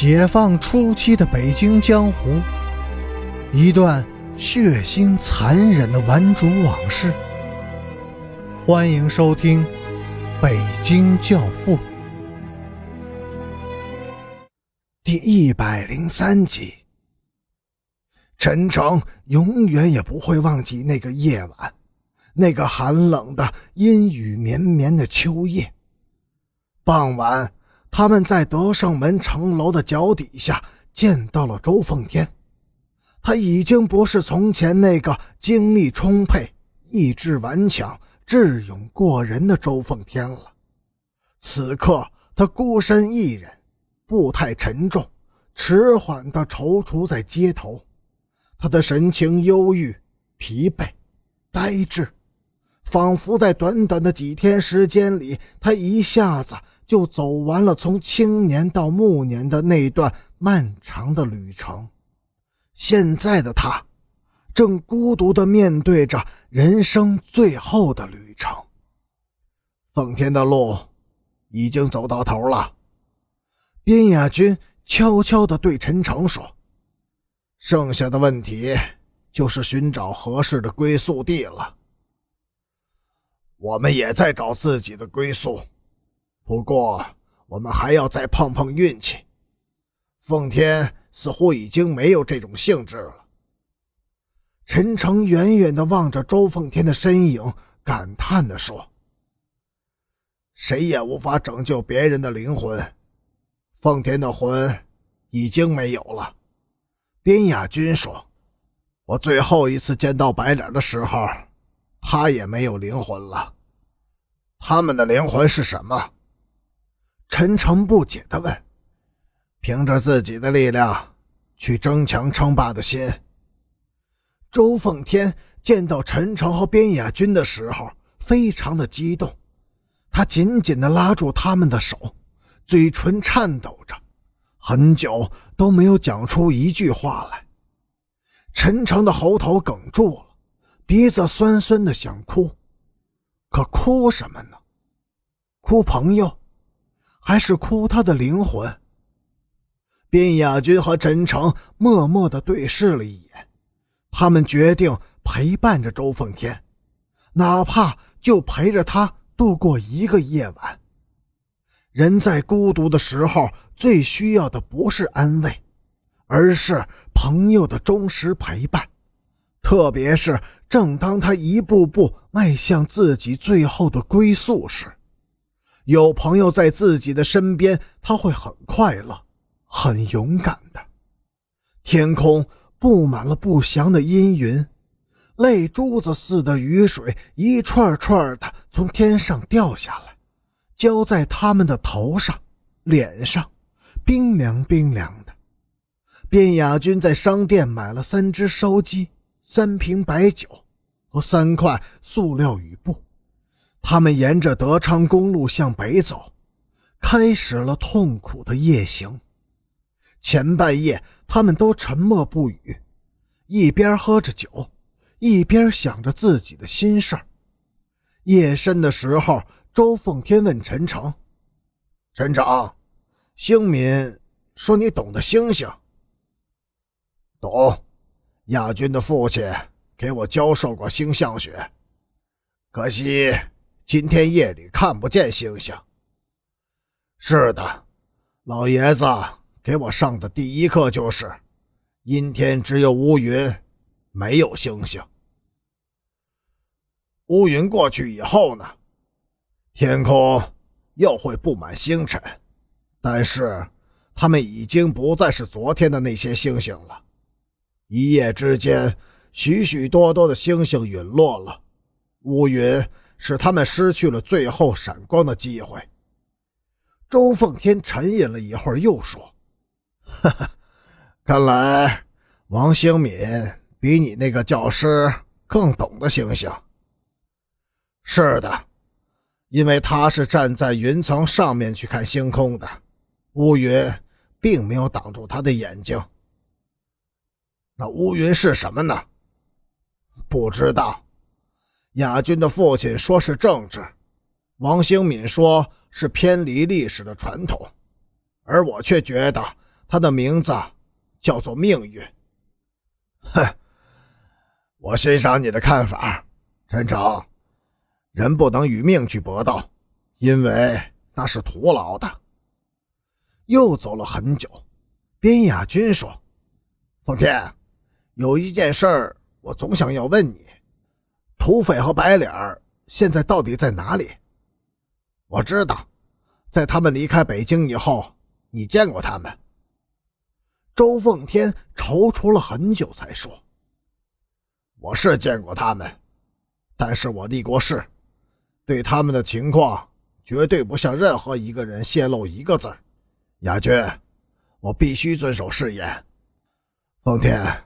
解放初期的北京江湖，一段血腥残忍的顽主往事。欢迎收听《北京教父》第一百零三集。陈诚永远也不会忘记那个夜晚，那个寒冷的阴雨绵绵的秋夜。傍晚。他们在德胜门城楼的脚底下见到了周凤天，他已经不是从前那个精力充沛、意志顽强、智勇过人的周凤天了。此刻他孤身一人，步态沉重，迟缓地踌躇在街头，他的神情忧郁、疲惫、呆滞，仿佛在短短的几天时间里，他一下子。就走完了从青年到暮年的那段漫长的旅程，现在的他，正孤独地面对着人生最后的旅程。奉天的路，已经走到头了。边亚军悄悄地对陈诚说：“剩下的问题，就是寻找合适的归宿地了。我们也在找自己的归宿。”不过，我们还要再碰碰运气。奉天似乎已经没有这种兴致了。陈诚远远地望着周奉天的身影，感叹地说：“谁也无法拯救别人的灵魂，奉天的魂已经没有了。”边雅君说：“我最后一次见到白脸的时候，他也没有灵魂了。他们的灵魂是什么？”陈诚不解地问：“凭着自己的力量，去争强称霸的心。”周凤天见到陈诚和边雅军的时候，非常的激动，他紧紧地拉住他们的手，嘴唇颤抖着，很久都没有讲出一句话来。陈诚的喉头哽住了，鼻子酸酸的，想哭，可哭什么呢？哭朋友？还是哭他的灵魂。卞雅君和陈诚默默的对视了一眼，他们决定陪伴着周凤天，哪怕就陪着他度过一个夜晚。人在孤独的时候，最需要的不是安慰，而是朋友的忠实陪伴。特别是正当他一步步迈向自己最后的归宿时。有朋友在自己的身边，他会很快乐，很勇敢的。天空布满了不祥的阴云，泪珠子似的雨水一串串的从天上掉下来，浇在他们的头上、脸上，冰凉冰凉的。卞雅君在商店买了三只烧鸡、三瓶白酒和三块塑料雨布。他们沿着德昌公路向北走，开始了痛苦的夜行。前半夜，他们都沉默不语，一边喝着酒，一边想着自己的心事夜深的时候，周凤天问陈诚：“陈诚，星敏说你懂得星星。”“懂，亚军的父亲给我教授过星象学，可惜。”今天夜里看不见星星。是的，老爷子给我上的第一课就是：阴天只有乌云，没有星星。乌云过去以后呢，天空又会布满星辰，但是它们已经不再是昨天的那些星星了。一夜之间，许许多多的星星陨落了，乌云。使他们失去了最后闪光的机会。周凤天沉吟了一会儿，又说：“哈哈，看来王兴敏比你那个教师更懂得星星。是的，因为他是站在云层上面去看星空的，乌云并没有挡住他的眼睛。那乌云是什么呢？不知道。”亚军的父亲说是政治，王兴敏说是偏离历史的传统，而我却觉得他的名字叫做命运。哼，我欣赏你的看法，陈诚。人不能与命去搏斗，因为那是徒劳的。又走了很久，边亚军说：“奉天，有一件事儿，我总想要问你：土匪和白脸现在到底在哪里？我知道，在他们离开北京以后，你见过他们。”周奉天踌躇了很久，才说：“我是见过他们，但是我立过誓。”对他们的情况，绝对不向任何一个人泄露一个字雅君，我必须遵守誓言。奉天，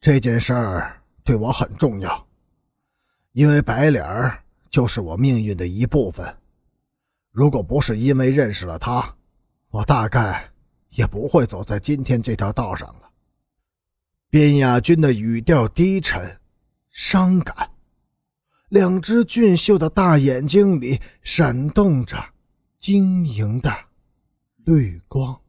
这件事儿对我很重要，因为白脸儿就是我命运的一部分。如果不是因为认识了他，我大概也不会走在今天这条道上了。边亚军的语调低沉，伤感。两只俊秀的大眼睛里闪动着晶莹的绿光。